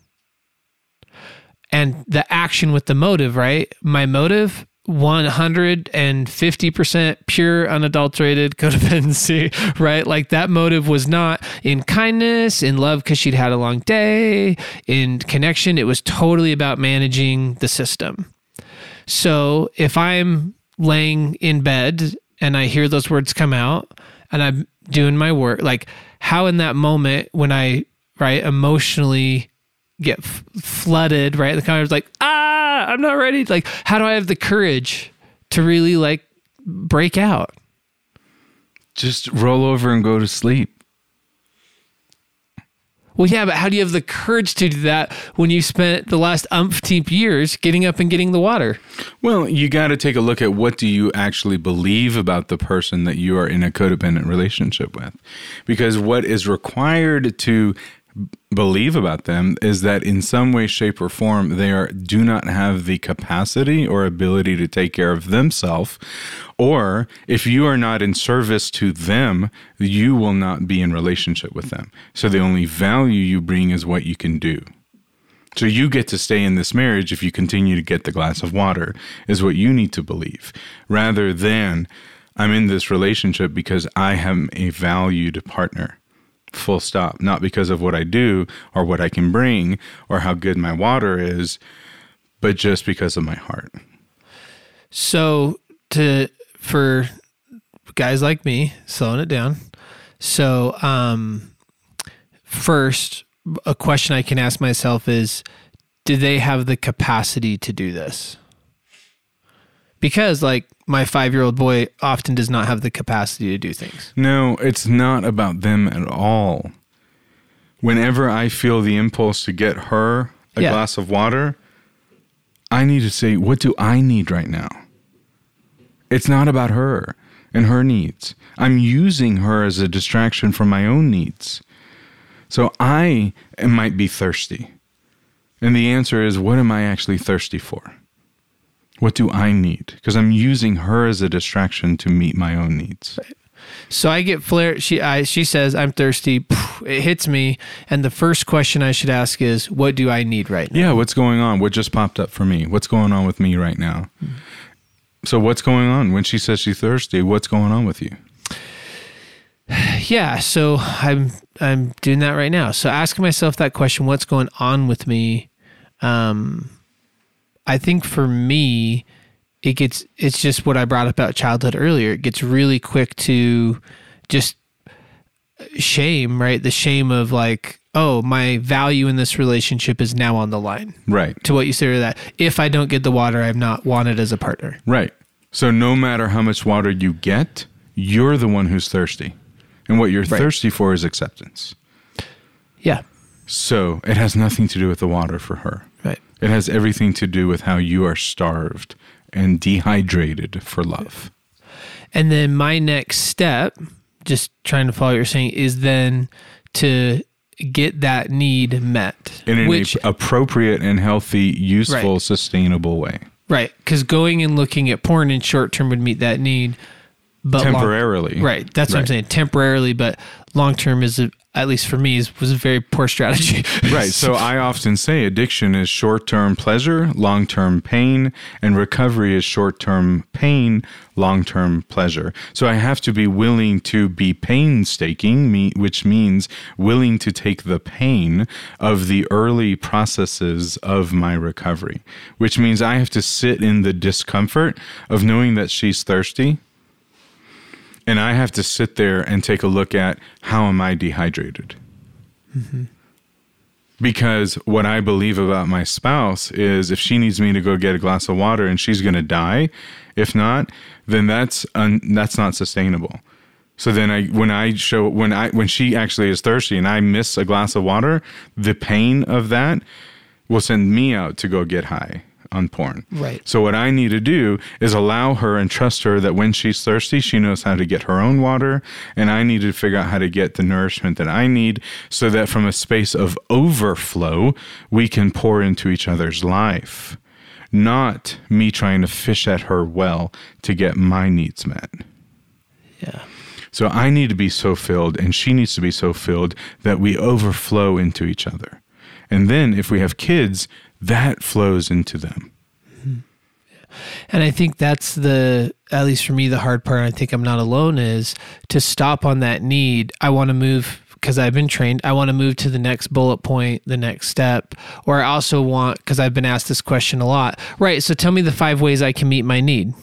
And the action with the motive, right? My motive 150% pure, unadulterated codependency, right? Like that motive was not in kindness, in love because she'd had a long day, in connection. It was totally about managing the system. So if I'm laying in bed and I hear those words come out and I'm doing my work, like how in that moment when I, right, emotionally get f- flooded, right? The kind of like, ah, I'm not ready. Like, how do I have the courage to really like break out? Just roll over and go to sleep. Well, yeah, but how do you have the courage to do that when you spent the last umpteenth years getting up and getting the water? Well, you got to take a look at what do you actually believe about the person that you are in a codependent relationship with. Because what is required to believe about them is that in some way shape or form they are do not have the capacity or ability to take care of themselves or if you are not in service to them you will not be in relationship with them. So the only value you bring is what you can do. So you get to stay in this marriage if you continue to get the glass of water is what you need to believe. Rather than I'm in this relationship because I am a valued partner full stop. Not because of what I do or what I can bring or how good my water is, but just because of my heart. So to for guys like me, slowing it down. So um first a question I can ask myself is do they have the capacity to do this? Because like my 5-year-old boy often does not have the capacity to do things. No, it's not about them at all. Whenever I feel the impulse to get her a Yeah. glass of water, I need to say, what do I need right now? It's not about her and her needs. I'm using her as a distraction from my own needs. So I might be thirsty. And the answer is, what am I actually thirsty for? What do I need? Because I'm using her as a distraction to meet my own needs. So I get flare. She I she says I'm thirsty. It hits me, and the first question I should ask is, "What do I need right now?" Yeah, what's going on? What just popped up for me? What's going on with me right now? So what's going on when she says she's thirsty? What's going on with you? Yeah. So I'm I'm doing that right now. So asking myself that question, "What's going on with me?" Um, I think for me, it gets it's just what I brought up about childhood earlier. It gets really quick to just uh, shame, right? The shame of like, oh, my value in this relationship is now on the line. Right. to what you say to that. If I don't get the water, I'm not wanted as a partner. Right. So no matter how much water you get, you're the one who's thirsty. And what you're Right. thirsty for is acceptance. Yeah. So it has nothing to do with the water for her. It has everything to do with how you are starved and dehydrated for love. And then my next step, just trying to follow what you're saying, is then to get that need met. In an which, appropriate and healthy, useful, Right. sustainable way. right. Because going and looking at porn in short term would meet that need. But long- Temporarily. right. That's what I'm saying. Temporarily, but long term is, a, at least for me, was a very poor strategy. Right. So I often say addiction is short term pleasure, long term pain, and recovery is short term pain, long term pleasure. So I have to be willing to be painstaking, which means willing to take the pain of the early processes of my recovery, which means I have to sit in the discomfort of knowing that she's thirsty. And I have to sit there and take a look at how am I dehydrated? Mm-hmm. because what I believe about my spouse is if she needs me to go get a glass of water and she's going to die, if not, then that's un- that's not sustainable. So then I when I show when I when she actually is thirsty and I miss a glass of water, the pain of that will send me out to go get high on porn. Right. So what I need to do is allow her and trust her that when she's thirsty, she knows how to get her own water and I need to figure out how to get the nourishment that I need so that from a space of overflow, we can pour into each other's life. Not me trying to fish at her well to get my needs met. Yeah. So I need to be so filled, and she needs to be so filled that we overflow into each other. And then if we have kids, that flows into them. Hmm. And I think that's the, at least for me, the hard part. I think I'm not alone is to stop on that need. I want to move because I've been trained. I want to move to the next bullet point, the next step. Or I also want, because I've been asked this question a lot. Right. So tell me the five ways I can meet my need.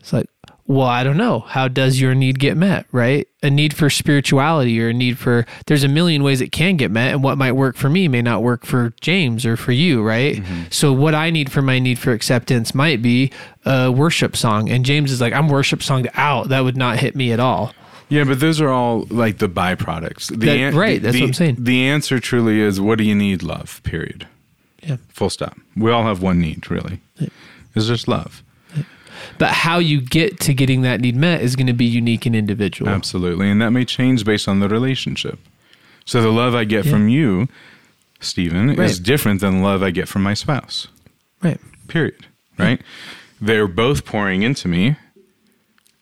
It's like, well, I don't know. How does your need get met, right? A need for spirituality or a need for, there's a million ways it can get met, and what might work for me may not work for James or for you, right? Mm-hmm. So, what I need for my need for acceptance might be a worship song. And James is like, I'm worship songed out. That would not hit me at all. Yeah, but those are all like the byproducts. The That- an- right, that's the- what I'm saying. The answer truly is what do you need? Love, period. Yeah. Full stop. We all have one need, really. It's just love. But how you get to getting that need met is going to be unique and individual. Absolutely. And that may change based on the relationship. So the love I get Yeah. from you, Stephen, is different than the love I get from my spouse. Right. Period. Right? They're both pouring into me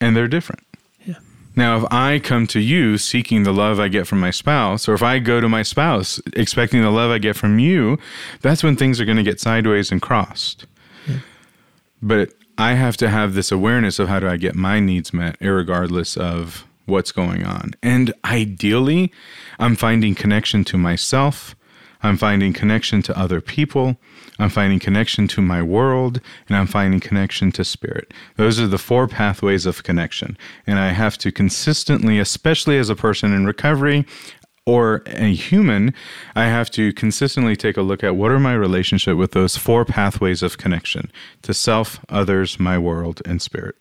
and they're different. Yeah. Now, if I come to you seeking the love I get from my spouse, or if I go to my spouse expecting the love I get from you, that's when things are going to get sideways and crossed. But I have to have this awareness of how do I get my needs met, regardless of what's going on. And ideally, I'm finding connection to myself. I'm finding connection to other people. I'm finding connection to my world. And I'm finding connection to spirit. Those are the four pathways of connection. And I have to consistently, especially as a person in recovery, or a human, I have to consistently take a look at what are my relationship with those four pathways of connection to self, others, my world, and spirit.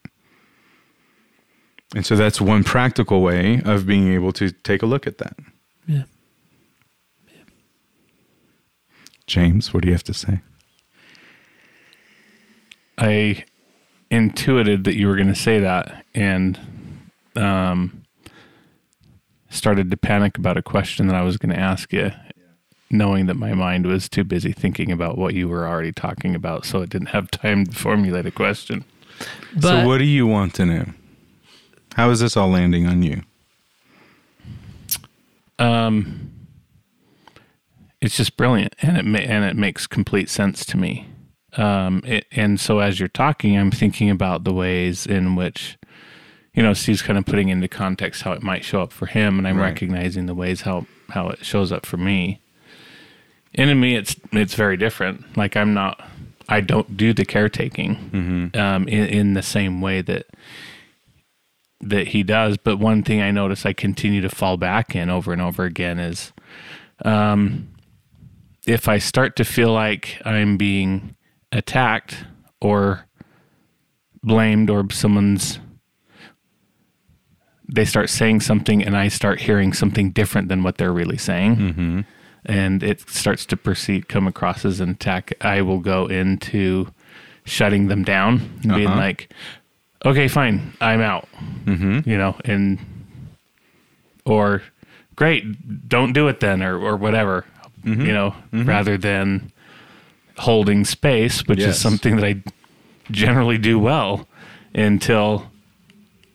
And so that's one practical way of being able to take a look at that. Yeah. James, what do you have to say? I intuited that you were going to say that and um, started to panic about a question that I was going to ask you, knowing that my mind was too busy thinking about what you were already talking about, so it didn't have time to formulate a question. But so, what do you want to know? How is this all landing on you? Um, it's just brilliant, and it ma- and it makes complete sense to me. Um, it, and so as you're talking, I'm thinking about the ways in which, you know, Steve's kind of putting into context how it might show up for him, and I'm Right. recognizing the ways how how it shows up for me. And in me, it's it's very different. Like I'm not, I don't do the caretaking um, in, in the same way that that he does. But one thing I notice I continue to fall back in over and over again is um, if I start to feel like I'm being attacked or blamed or someone's they start saying something and I start hearing something different than what they're really saying and it starts to perceive come across as an attack I will go into shutting them down and being Uh-huh. like okay fine I'm out Mm-hmm. you know, and or great, don't do it then, or or whatever, Mm-hmm. you know, rather than holding space, which Yes. is something that I generally do well until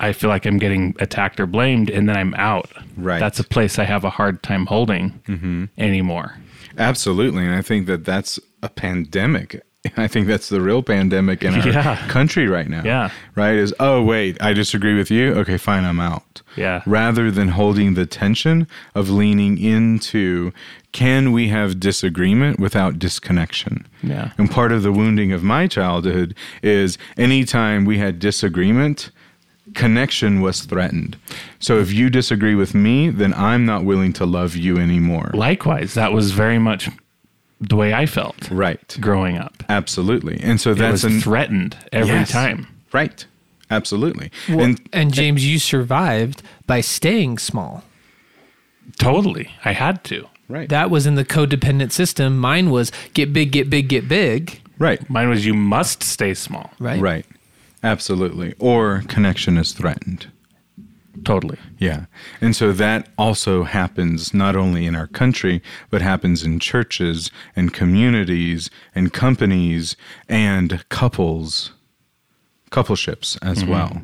I feel like I'm getting attacked or blamed, and then I'm out. Right. That's a place I have a hard time holding mm-hmm. anymore. Absolutely. And I think that that's a pandemic. I think that's the real pandemic in our Yeah. country right now. Yeah. Right? Is, oh, wait, I disagree with you. Okay, fine, I'm out. Yeah. Rather than holding the tension of leaning into can we have disagreement without disconnection? Yeah. And part of the wounding of my childhood is anytime we had disagreement, connection was threatened. So if you disagree with me, then I'm not willing to love you anymore. Likewise, that was very much the way I felt Right. growing up. Absolutely. And so It that's was an threatened every Yes. time. Right. Absolutely. Well, and and James, you survived by staying small. Totally. I had to. right. That was in the codependent system. Mine was get big, get big, get big. right. Mine was you must stay small. Right. Right. Absolutely. Or connection is threatened. Totally. Yeah. And so that also happens not only in our country, but happens in churches and communities and companies and couples, coupleships as mm-hmm. well.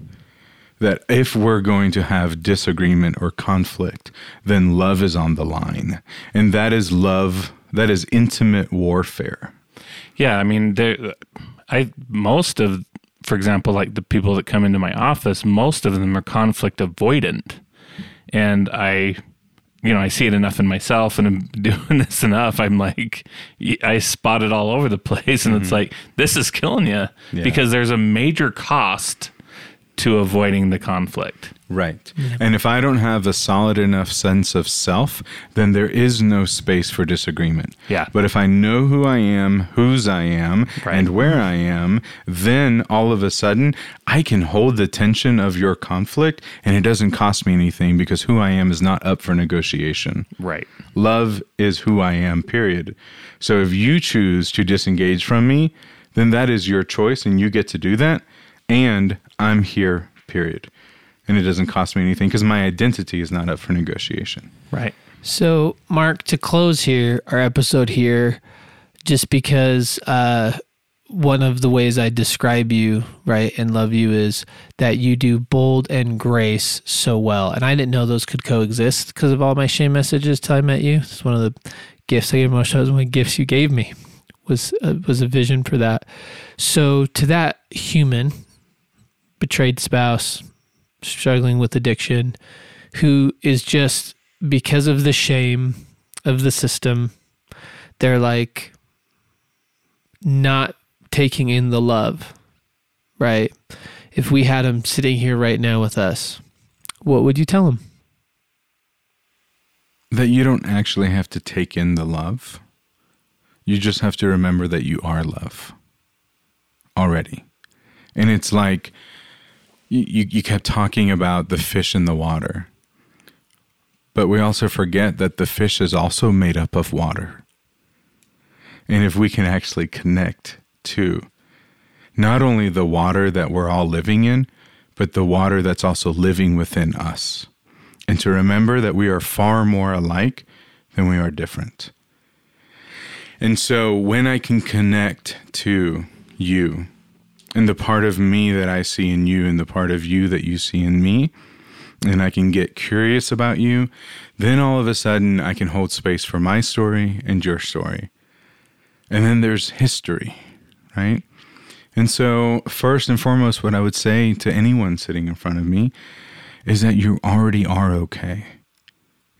That if we're going to have disagreement or conflict, then love is on the line. And that is love, that is intimate warfare. Yeah, I mean, there, I most of, for example, like the people that come into my office, most of them are conflict avoidant, and I, you know, I see it enough in myself, and I'm doing this enough. I'm like, I spot it all over the place, and it's mm-hmm. like this is killing you Yeah. because there's a major cost to avoiding the conflict. Right. And if I don't have a solid enough sense of self, then there is no space for disagreement. Yeah. But if I know who I am, whose I am, Right. and where I am, then all of a sudden I can hold the tension of your conflict and it doesn't cost me anything because who I am is not up for negotiation. Right. Love is who I am, period. So if you choose to disengage from me, then that is your choice and you get to do that. And I'm here, period. And it doesn't cost me anything because my identity is not up for negotiation. Right. So, Mark, to close here, our episode here, just because uh, one of the ways I describe you, right, and love you is that you do bold and grace so well. And I didn't know those could coexist because of all my shame messages till I met you. It's one of the gifts I gave most of the gifts you gave me was uh, was a vision for that. So to that human, betrayed spouse, struggling with addiction, who is just because of the shame of the system, they're like not taking in the love, right? If we had him sitting here right now with us, what would you tell him? That you don't actually have to take in the love. You just have to remember that you are love already. And it's like you, you, kept talking about the fish in the water. But we also forget that the fish is also made up of water. And if we can actually connect to not only the water that we're all living in, but the water that's also living within us. And to remember that we are far more alike than we are different. And so when I can connect to you and the part of me that I see in you and the part of you that you see in me, and I can get curious about you, then all of a sudden I can hold space for my story and your story. And then there's history, right? And so, first and foremost, what I would say to anyone sitting in front of me is that you already are okay.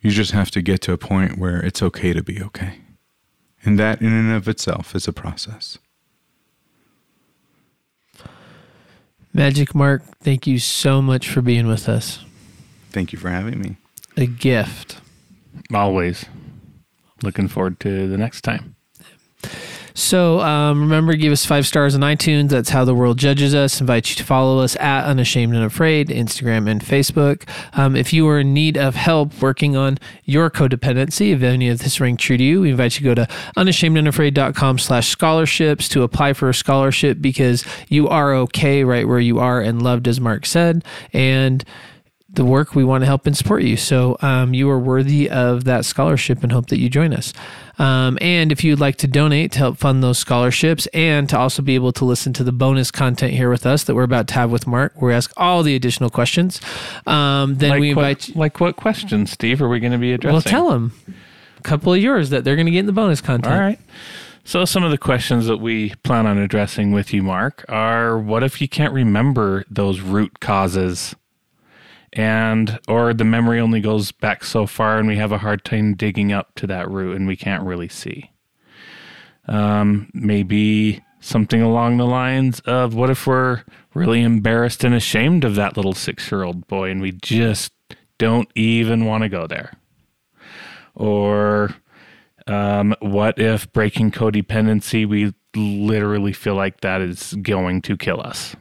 You just have to get to a point where it's okay to be okay. And that, in and of itself, is a process. Magic Mark, thank you so much for being with us. Thank you for having me. A gift. Always. Looking forward to the next time. So um, remember, give us five stars on iTunes. That's how the world judges us. Invite you to follow us at Unashamed and Afraid, Instagram and Facebook. Um, if you are in need of help working on your codependency, if any of this rang true to you, we invite you to go to unashamedandafraid.com slash scholarships to apply for a scholarship because you are okay right where you are and loved, as Mark said. And the work we want to help and support you. So um, you are worthy of that scholarship and hope that you join us. Um, and if you'd like to donate to help fund those scholarships and to also be able to listen to the bonus content here with us that we're about to have with Mark, where we ask all the additional questions, um, then like we what, invite you. like what questions, Steve, are we going to be addressing? Well, tell them a couple of yours that they're going to get in the bonus content. All right. So some of the questions that we plan on addressing with you, Mark, are what if you can't remember those root causes? And or the memory only goes back so far and we have a hard time digging up to that root and we can't really see. Um, maybe something along the lines of what if we're really embarrassed and ashamed of that little six year old boy and we just don't even want to go there? Or um, what if breaking codependency, we literally feel like that is going to kill us?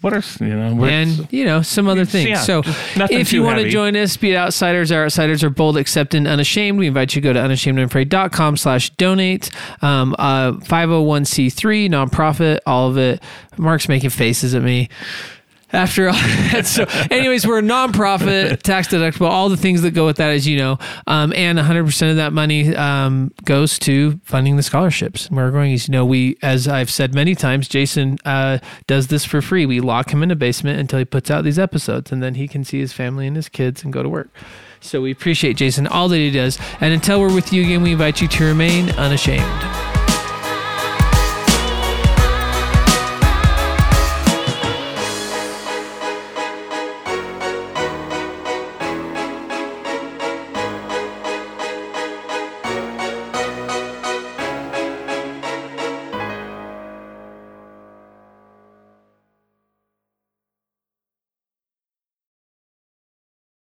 What are you know? and you know some other things. yeah, so if you want to join us, be it outsiders, our outsiders are bold, accepted, and unashamed. We invite you to go to unashamedandafraid.com slash donate. Um, uh, 501c3 nonprofit, all of it. Mark's making faces at me. After all that, so, anyways, we're a nonprofit, tax deductible, all the things that go with that, as you know, um, and 100% of that money um, goes to funding the scholarships. We're going you know, we, as I've said many times, Jason uh, does this for free. We lock him in a basement until he puts out these episodes, and then he can see his family and his kids and go to work. So we appreciate Jason, all that he does. And until we're with you again, we invite you to remain unashamed.